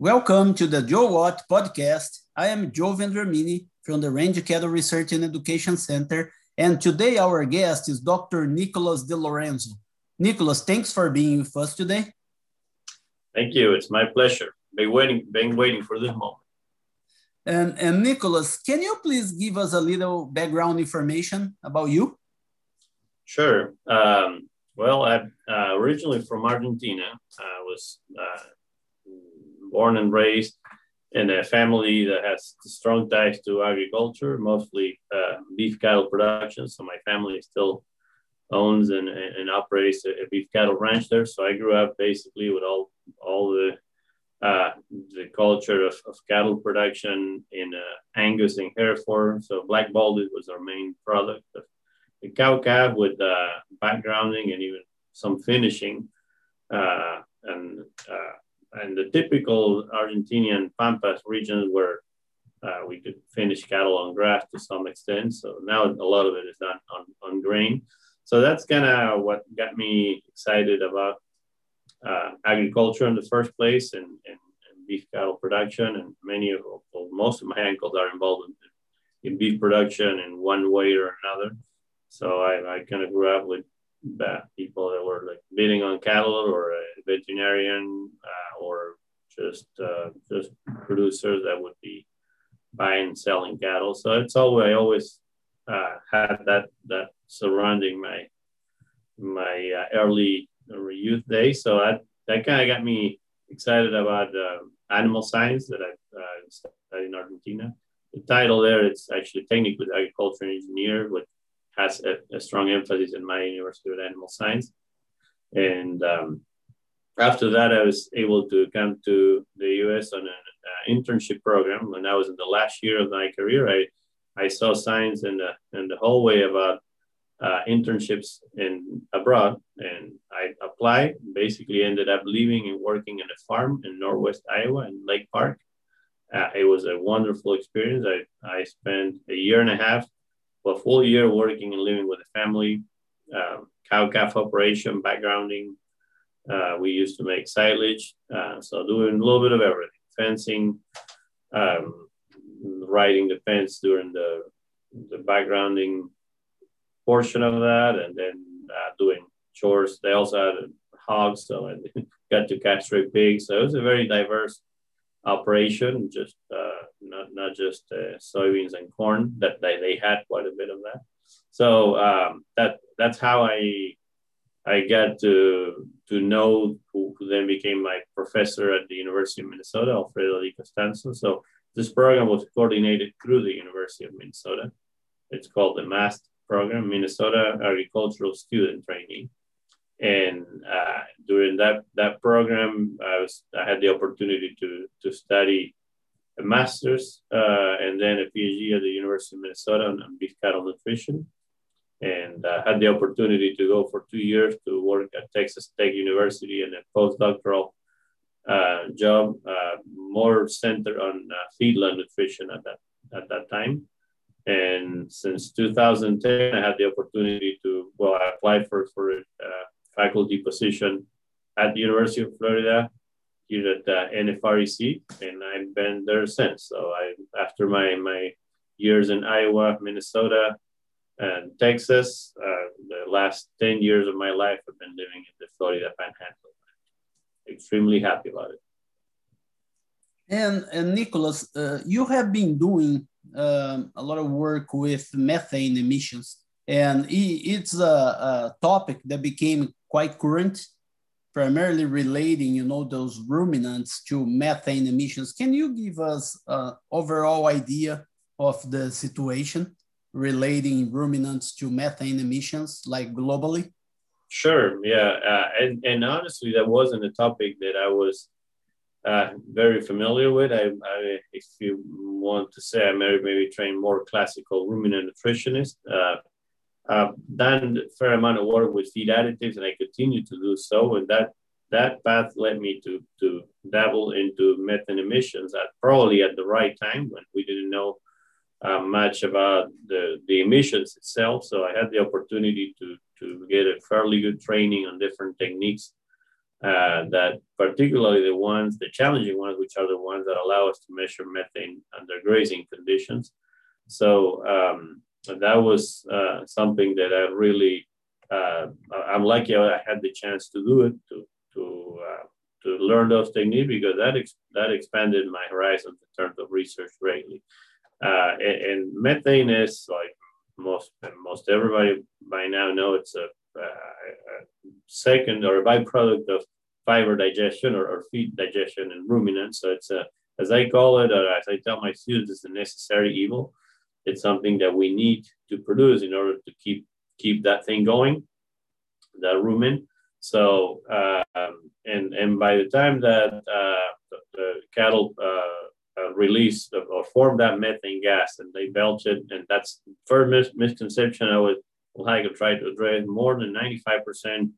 Welcome to the Joe What podcast. I am Joe Vendramini from the Range Cattle Research and Education Center, and today our guest is Dr. Nicholas De Lorenzo. Nicolas, thanks for being with us today. Thank you. It's my pleasure. Been waiting, been waiting for this moment. And, and Nicholas, can you please give us a little background information about you? Sure. Um, well, I'm uh, originally from Argentina. I was uh, born and raised in a family that has strong ties to agriculture, mostly uh, beef cattle production. So my family still owns and, and operates a, beef cattle ranch there. So I grew up basically with all all the uh, the culture of, of cattle production in uh, Angus and Hereford. So black Baldy was our main product. The cow calf with uh, backgrounding and even some finishing. Uh, and and the typical Argentinian Pampas region where uh, we could finish cattle on grass to some extent. So now a lot of it is done on, on grain. So that's kind of what got me excited about uh, agriculture in the first place and, and, and, beef cattle production. And many of, well, most of my uncles are involved in, in beef production in one way or another. So I, I kind of grew up with people that were like bidding on cattle or a veterinarian uh, or just uh, just producers that would be buying and selling cattle. So it's always I always uh, had that that surrounding my my uh, early youth days. So that that kind of got me excited about uh, animal science that I uh, studied in Argentina. The title there it's actually technically agriculture engineer, but has a, a, strong emphasis in my University of Animal Science. And um, after that, I was able to come to the US on an uh, internship program. When I was in the last year of my career, I, I saw signs in the, in the hallway about uh, internships in abroad, and I applied. Basically, ended up living and working in a farm in Northwest Iowa in Lake Park. Uh, it was a wonderful experience. I, I spent a year and a half a full year working and living with a family, um, cow calf operation, backgrounding. Uh, we used to make silage, uh, so doing a little bit of everything, fencing, um, riding the fence during the the backgrounding portion of that, and then uh, doing chores. They also had hogs, so I got to castrate pigs. So it was a very diverse operation, just uh, just uh, soybeans and corn that they, they had quite a bit of that. So um, that that's how I I got to to know who, who, then became my professor at the University of Minnesota, Alfredo Di Costanzo. So this program was coordinated through the University of Minnesota. It's called the MAST program, Minnesota Agricultural Student Training and uh, during that that program, I was I had the opportunity to to study a master's uh, and then a PhD at the University of Minnesota on, beef cattle nutrition, and uh, had the opportunity to go for two years to work at Texas Tech University in a postdoctoral uh, job, uh, more centered on uh, feedlot nutrition at that at that time. And since 2010, I had the opportunity to well, I applied for for a faculty position at the University of Florida here at the NFREC, and I've been there since. So I, after my my years in Iowa, Minnesota, and Texas, uh, the last ten years of my life I've been living in the Florida Panhandle. Extremely happy about it. And, and Nicolas, uh, you have been doing um, a lot of work with methane emissions, and it's a, a topic that became quite current, primarily relating, you know, those ruminants to methane emissions. Can you give us an overall idea of the situation relating ruminants to methane emissions, like globally? Sure, yeah. Uh, and, and honestly, that wasn't a topic that I was uh, very familiar with. I, I, if you want to say, I maybe, maybe trained more classical ruminant nutritionist. Uh, done a fair amount of work with feed additives, and I continue to do so. And that that path led me to to dabble into methane emissions at probably at the right time when we didn't know uh, much about the the emissions itself. So I had the opportunity to to get a fairly good training on different techniques uh, that particularly the ones, the challenging ones, which are the ones that allow us to measure methane under grazing conditions. So um, that was uh, something that I really, uh, I'm lucky I had the chance to do it, to, to, uh, to learn those techniques because that, ex- that expanded my horizons in terms of research greatly. Uh, and, and, methane is like most, most everybody by now know it's a, a second or a byproduct of fiber digestion or, or feed digestion in ruminants. So it's a, as I call it, or as I tell my students, it's a necessary evil. It's something that we need to produce in order to keep keep that thing going, that rumen. So um, and and by the time that uh, the, cattle uh, uh, release or form that methane gas and they belch it, and that's first mis- misconception I would like to try to address. More than ninety five percent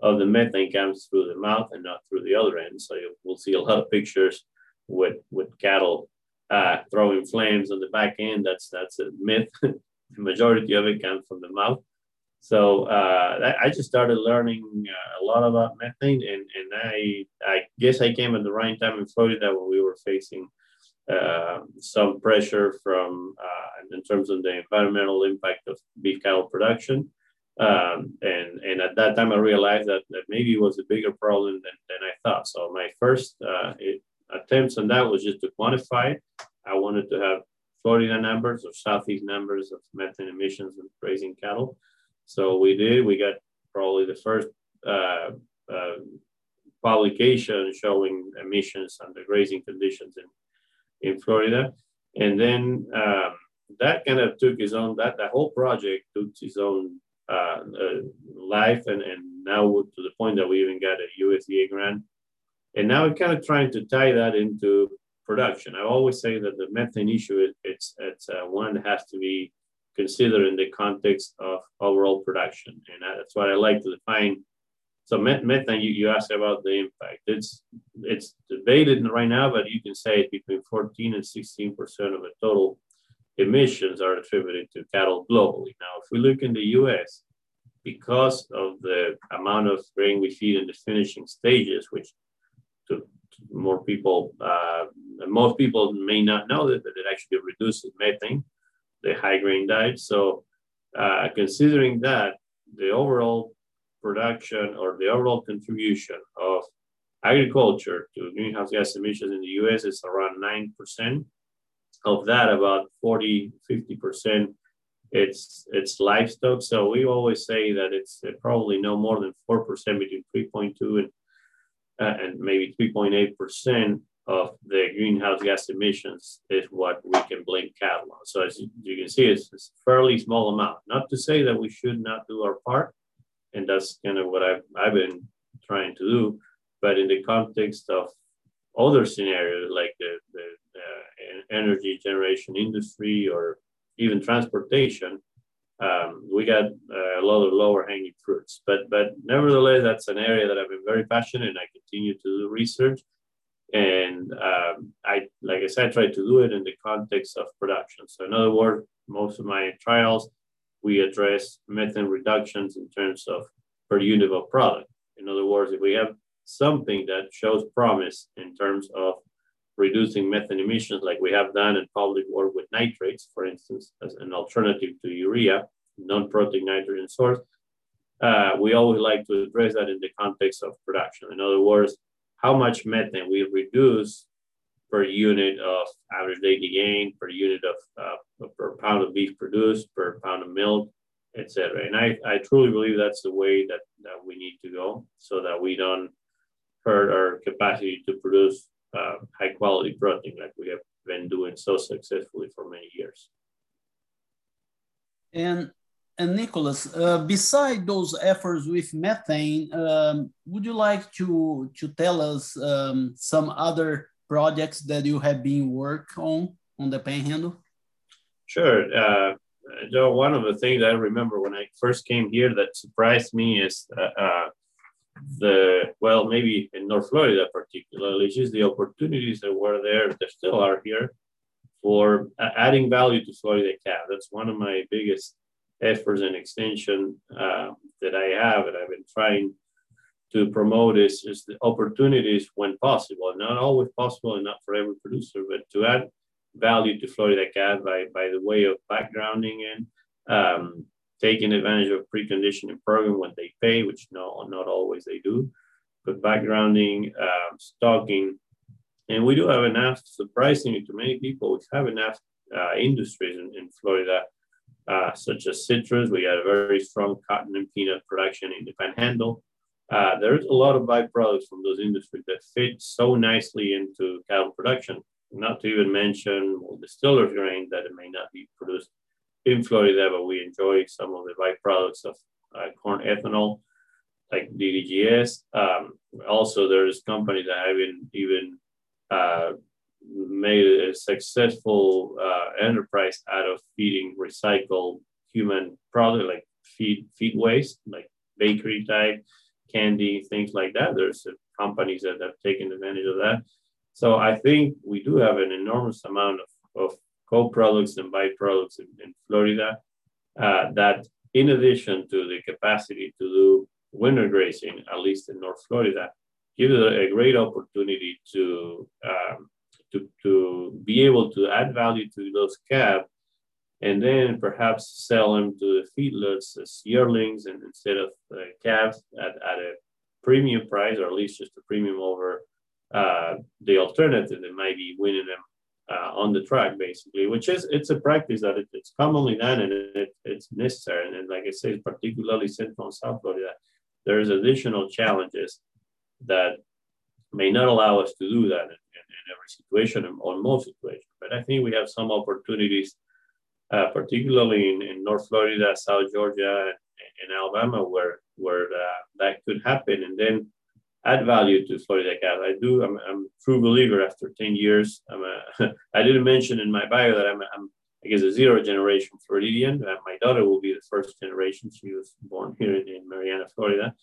of the methane comes through the mouth and not through the other end. So we'll see a lot of pictures with with cattle uh, throwing flames on the back end. That's that's a myth. the majority of it comes from the mouth. So uh, I just started learning uh, a lot about methane, and, and I I guess I came at the right time in Florida when we were facing uh, some pressure from uh, in terms of the environmental impact of beef cattle production. Um, and and at that time, I realized that, that maybe it was a bigger problem than, than I thought. So my first uh, attempts on that was just to quantify it. I wanted to have Florida numbers or Southeast numbers of methane emissions and grazing cattle. So we did. We got probably the first uh, uh, publication showing emissions under grazing conditions in, in Florida. And then um, that kind of took its own, that the whole project took its own uh, uh, life, and, and now to the point that we even got a USDA grant. And now we're kind of trying to tie that into production. I always say that the methane issue it's it's uh, one that has to be considered in the context of overall production, and that's what I like to define. So methane, you, you asked about the impact. It's it's debated right now, but you can say between 14 and 16 percent of the total emissions are attributed to cattle globally. Now, if we look in the US, because of the amount of grain we feed in the finishing stages, which more people, uh, most people may not know that, that it actually reduces methane, the high grain diet. So, uh, considering that, the overall production or the overall contribution of agriculture to greenhouse gas emissions in the US is around 9% of that, about 40, 50%, it's, it's livestock. So we always say that it's probably no more than 4% between 3.2 and, uh, Uh, and maybe 3.8% of the greenhouse gas emissions is what we can blame cattle on. So as you can see, it's, it's, a fairly small amount. Not to say that we should not do our part, and that's kind of what I've, I've been trying to do. But in the context of other scenarios like the, the energy generation industry or even transportation, um, we got uh, a lot of lower hanging fruits. But but nevertheless, that's an area that I've been very passionate, and I continue to do research. And um, I, like I said, try to do it in the context of production. So in other words, most of my trials, we address methane reductions in terms of per unit of product. In other words, if we have something that shows promise in terms of reducing methane emissions like we have done in public work with nitrates, for instance, as an alternative to urea, non-protein nitrogen source, uh, we always like to address that in the context of production. In other words, how much methane we reduce per unit of average daily gain, per unit of uh, per pound of beef produced, per pound of milk, etc. And I, I truly believe that's the way that, that we need to go so that we don't hurt our capacity to produce uh, high quality protein like we have been doing so successfully for many years. And and Nicolas, uh, beside those efforts with methane, um, would you like to to tell us um, some other projects that you have been work on on the Panhandle? Sure. Uh, Joe, one of the things I remember when I first came here that surprised me is uh, uh the well maybe in north florida particularly just the opportunities that were there that still are here for adding value to florida calf that's one of my biggest efforts and extension uh, that i have and i've been trying to promote is, is the opportunities when possible, not always possible and not for every producer, but to add value to Florida Calf by, by the way of backgrounding and um, taking advantage of preconditioning program when they pay, which no, not always they do, but backgrounding, uh, stocking. And we do have enough, surprisingly to many people, we have enough uh, industries in, in Florida, uh, such as citrus. We got a very strong cotton and peanut production in the panhandle. Uh, there's a lot of byproducts from those industries that fit so nicely into cattle production, not to even mention well, distiller's grain that it may not be produced in Florida, but we enjoy some of the byproducts of uh, corn ethanol, like DDGS. Um, also, there's companies that have even, even uh, made a successful uh, enterprise out of feeding recycled human product like feed feed waste, like bakery type candy, things like that. There's companies that have taken advantage of that. So I think we do have an enormous amount of, of co-products and byproducts in, in Florida uh, that in addition to the capacity to do winter grazing, at least in North Florida, gives a great opportunity to, um, to, to be able to add value to those calves and then perhaps sell them to the feedlots as yearlings and instead of uh, calves at, at a premium price or at least just a premium over uh, the alternative that might be winning them uh, on the track basically which is it's a practice that it, it's commonly done and it, it's necessary. And, and like i say particularly central and south florida there's additional challenges that may not allow us to do that in, in, in every situation or most situations. But i think we have some opportunities uh, particularly in, in north florida south georgia and, alabama where where uh, that could happen. And then add value to Florida Calf. I do. I'm, I'm a true believer. After ten years, I'm a. I didn't mention in my bio that I'm. I'm I guess a zero generation Floridian. Uh, my daughter will be the first generation. She was born here in, in Marianna, Florida.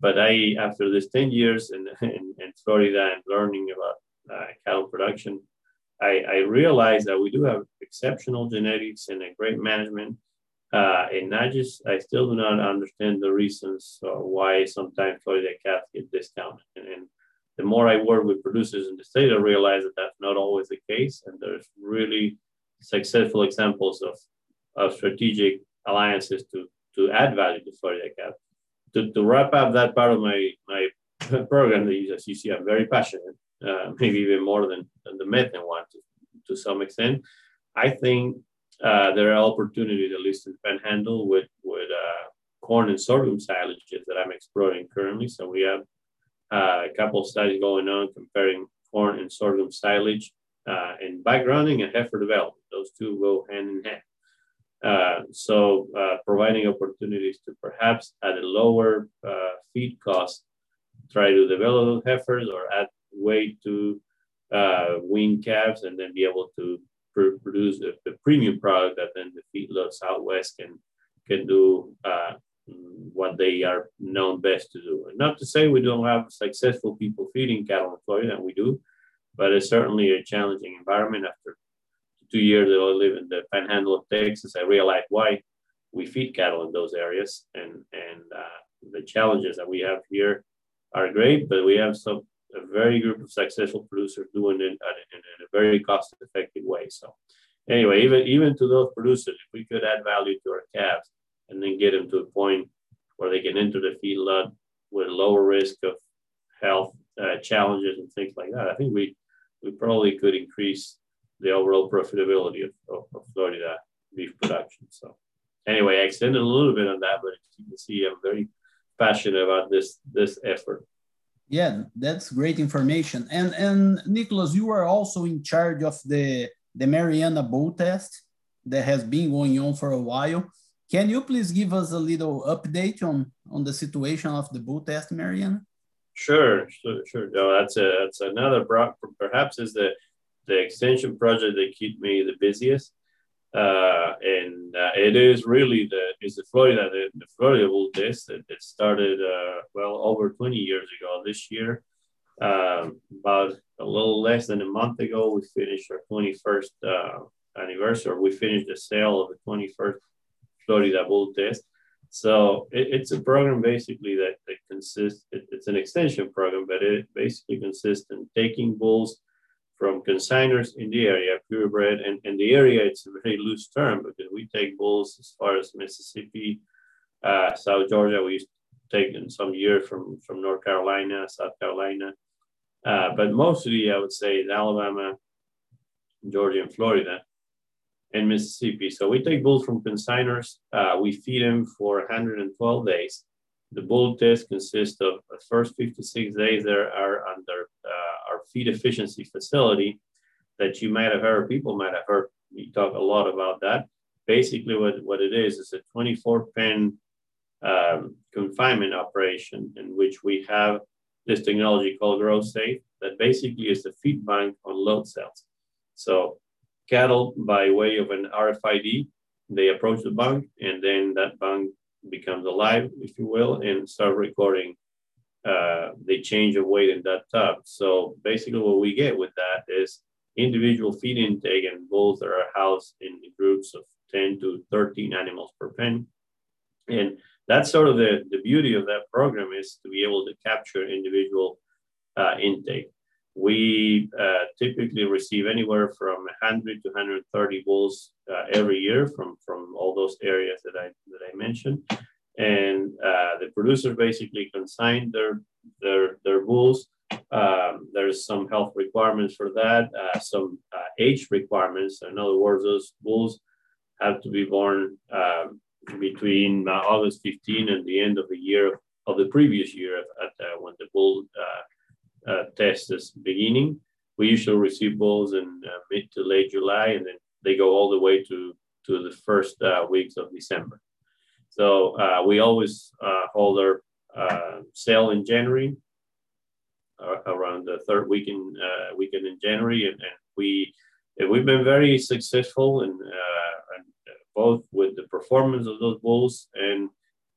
But I, after this 10 years in, in, in Florida and learning about uh, cattle production, I, I realized that we do have exceptional genetics and a great management uh, and I just, I still do not understand the reasons uh, why sometimes Florida calves get discounted. And, and, the more I work with producers in the state, I realize that that's not always the case. And there's really successful examples of, of strategic alliances to, to add value to Florida calf. To, to wrap up that part of my, my program, as you see, I'm very passionate, uh, maybe even more than, than the methane one to, to some extent. I think uh, there are opportunities, at least in Panhandle, with with uh, corn and sorghum silages that I'm exploring currently. So we have uh, a couple of studies going on comparing corn and sorghum silage uh, and backgrounding and heifer development. Those two go hand in hand. Uh, so uh, providing opportunities to perhaps at a lower feed cost, try to develop heifers or add weight to wean calves and then be able to produce the, premium product that then the feedlots out west can can do uh, what they are known best to do. And not to say we don't have successful people feeding cattle in Florida, and we do, but it's certainly a challenging environment. After two years that I live in the Panhandle of Texas, I realized why we feed cattle in those areas, and and uh, the challenges that we have here are great, but we have some a very group of successful producers doing it in, a very cost effective way. So anyway, even even to those producers, if we could add value to our calves and then get them to a point where they can enter the feedlot with lower risk of health uh, challenges and things like that, I think we we probably could increase the overall profitability of, of, of Florida beef production. So anyway, I extended a little bit on that, but you can see I'm very passionate about this this effort. Yeah, that's great information. And and Nicolas, you are also in charge of the the Marianna bull test that has been going on for a while. Can you please give us a little update on on the situation of the bull test, Marianna? Sure, sure, sure. No, that's a that's another perhaps is the the extension project that keep me the busiest. Uh, and uh, it is really the is the Florida the, the Florida bull test that, that started uh, well over 20 years ago this year. Um, about a little less than a month ago, we finished our 21st uh, anniversary. We finished the sale of the 21st Florida bull test. So it, it's a program basically that, that consists, it, it's an extension program, but it basically consists in taking bulls from consigners in the area, purebred, and, and the area, it's a very loose term because we take bulls as far as Mississippi, uh, South Georgia. We take in some years from, from North Carolina, South Carolina. Uh, but mostly, I would say, Alabama, Georgia, and Florida and Mississippi. So we take bulls from consigners. Uh, we feed them for 112 days. The bull test consists of the first 56 days that are under uh, feed efficiency facility that you might have heard, people might have heard me talk a lot about that. Basically, what, what it is is a 24 pen um, confinement operation in which we have this technology called GrowSafe that basically is the feed bank on load cells. So cattle by way of an RFID. They approach the bank, and then that bank becomes alive, if you will, and start recording uh, the change the weight in that tub. So basically, what we get with that is individual feed intake and bulls that are housed in groups of 10 to 13 animals per pen. And that's sort of the, the beauty of that program is to be able to capture individual uh, intake we uh, typically receive anywhere from 100 to 130 bulls uh, every year from, from all those areas that I, that I mentioned. And uh, the producers basically consign their, their, their bulls. Um, there's some health requirements for that, uh, some uh, age requirements. In other words, those bulls have to be born um, between uh, August 15 and the end of the year of the previous year at, at when the bull uh, test is beginning. We usually receive bulls in uh, mid to late July, and then they go all the way to to the first uh, weeks of December. So uh, we always uh, hold our uh, sale in January, around the third weekend weekend in January, and, and we we've been very successful in, both with the performance of those bulls and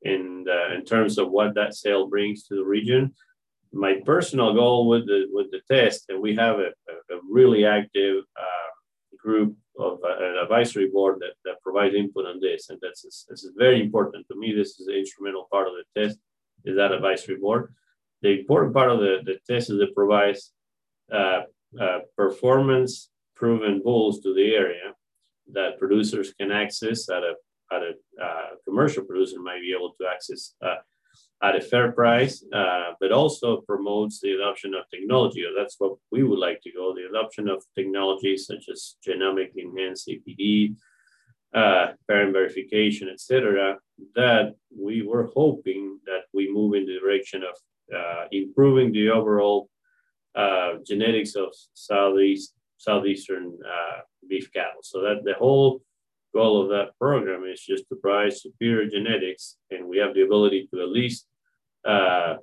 in in terms of what that sale brings to the region. My personal goal with the with the test, and we have a, a really active uh, group of uh, an advisory board that, that provides input on this, and that's this is very important to me. This is the instrumental part of the test is that advisory board. The important part of the, the test is it provides uh, uh, performance proven bulls to the area that producers can access at a at a uh, commercial producer might be able to access uh, at a fair price, uh, but also promotes the adoption of technology. That's what we would like to go, the adoption of technologies such as genomic enhanced EPD, uh, parent verification, etc. that we were hoping that we move in the direction of uh, improving the overall uh, genetics of Southeast, Southeastern uh, beef cattle. So that the whole goal of that program is just to provide superior genetics, and we have the ability to at least uh,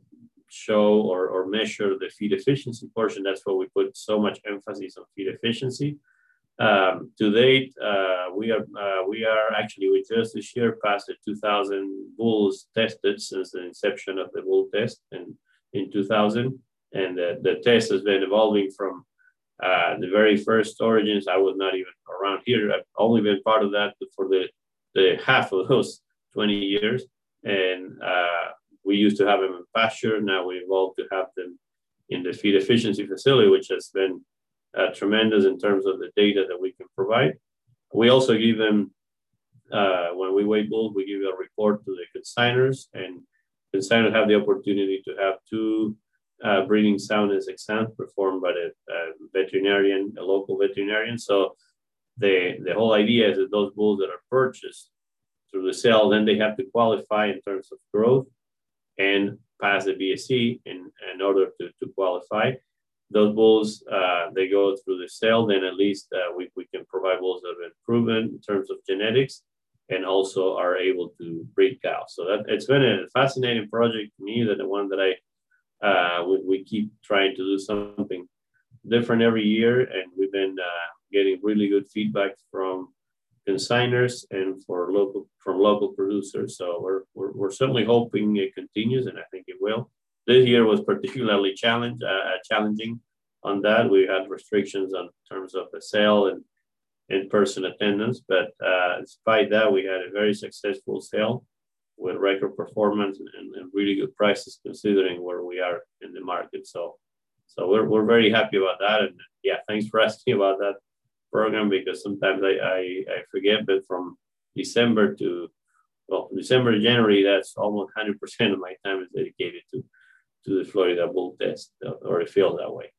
show or, or measure the feed efficiency portion. That's why we put so much emphasis on feed efficiency. Um, to date, uh, we are uh, we are actually we just this year passed the 2,000 bulls tested since the inception of the bull test in in 2000, and the, the test has been evolving from uh, the very first origins. I was not even around here. I've only been part of that for the the half of those 20 years, and uh, we used to have them in pasture. Now we evolved to have them in the feed efficiency facility, which has been uh, tremendous in terms of the data that we can provide. We also give them, uh, when we weigh bulls, we give a report to the consigners, and consigners have the opportunity to have two uh, breeding soundness exams performed by the veterinarian, a local veterinarian. So the, the whole idea is that those bulls that are purchased through the sale, then they have to qualify in terms of growth and pass the BSE in, in order to, to qualify. Those bulls, uh, they go through the sale, then at least uh, we, we can provide bulls that have been proven in terms of genetics and also are able to breed cows. So that it's been a fascinating project to me, that the one that I uh, we, we keep trying to do something different every year, and we've been uh, getting really good feedback from consigners and for local from local producers. So we're, we're, we're, certainly hoping it continues, and I think it will. This year was particularly challenge, uh, challenging on that. We had restrictions on terms of the sale and in-person attendance, but uh, despite that, we had a very successful sale. With record performance and, and, really good prices considering where we are in the market. So, so we're, we're very happy about that. And yeah, thanks for asking about that program because sometimes I, I, I forget, but from December to well, December January, that's almost 100% of my time is dedicated to, to the Florida bull test, or it feels that way.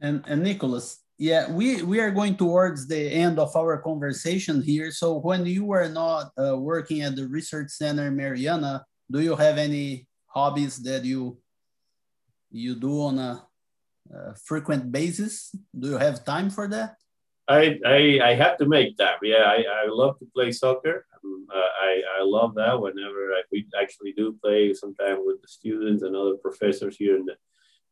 And, and Nicolas, yeah, we, we are going towards the end of our conversation here. So when you were not uh, working at the research center Marianna, do you have any hobbies that you you do on a, a frequent basis? Do you have time for that? I, I, I have to make time. Yeah, I, I love to play soccer. Um, uh, I, I love that whenever I, we actually do play sometimes with the students and other professors here in the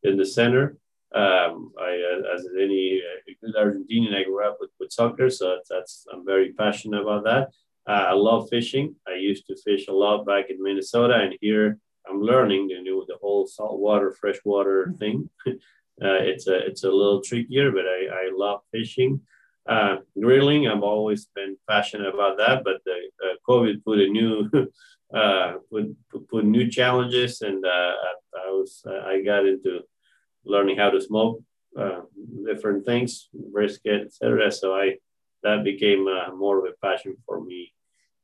in the center. Um, I, uh, as any uh, good Argentinian, I grew up with, with soccer, so that's I'm very passionate about that. Uh, I love fishing. I used to fish a lot back in Minnesota, and here I'm learning the new the whole saltwater freshwater thing. uh, it's a it's a little trickier, but I, I love fishing. Uh, grilling, I've always been passionate about that, but the uh, COVID put a new uh, put, put new challenges, and uh, I, I, was I got into learning how to smoke uh, different things, brisket, etc. So I that became uh, more of a passion for me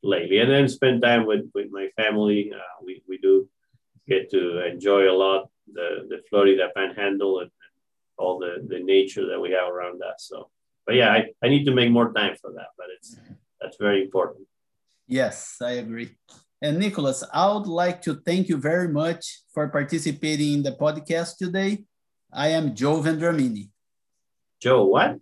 lately. And then spend time with with my family. Uh, we we do get to enjoy a lot the the Florida Panhandle and, all the the nature that we have around us. So, but yeah, I, I need to make more time for that. But it's that's very important. Yes, I agree. And Nicolas, I would like to thank you very much for participating in the podcast today. I am Joe Vendramini. Joe, what?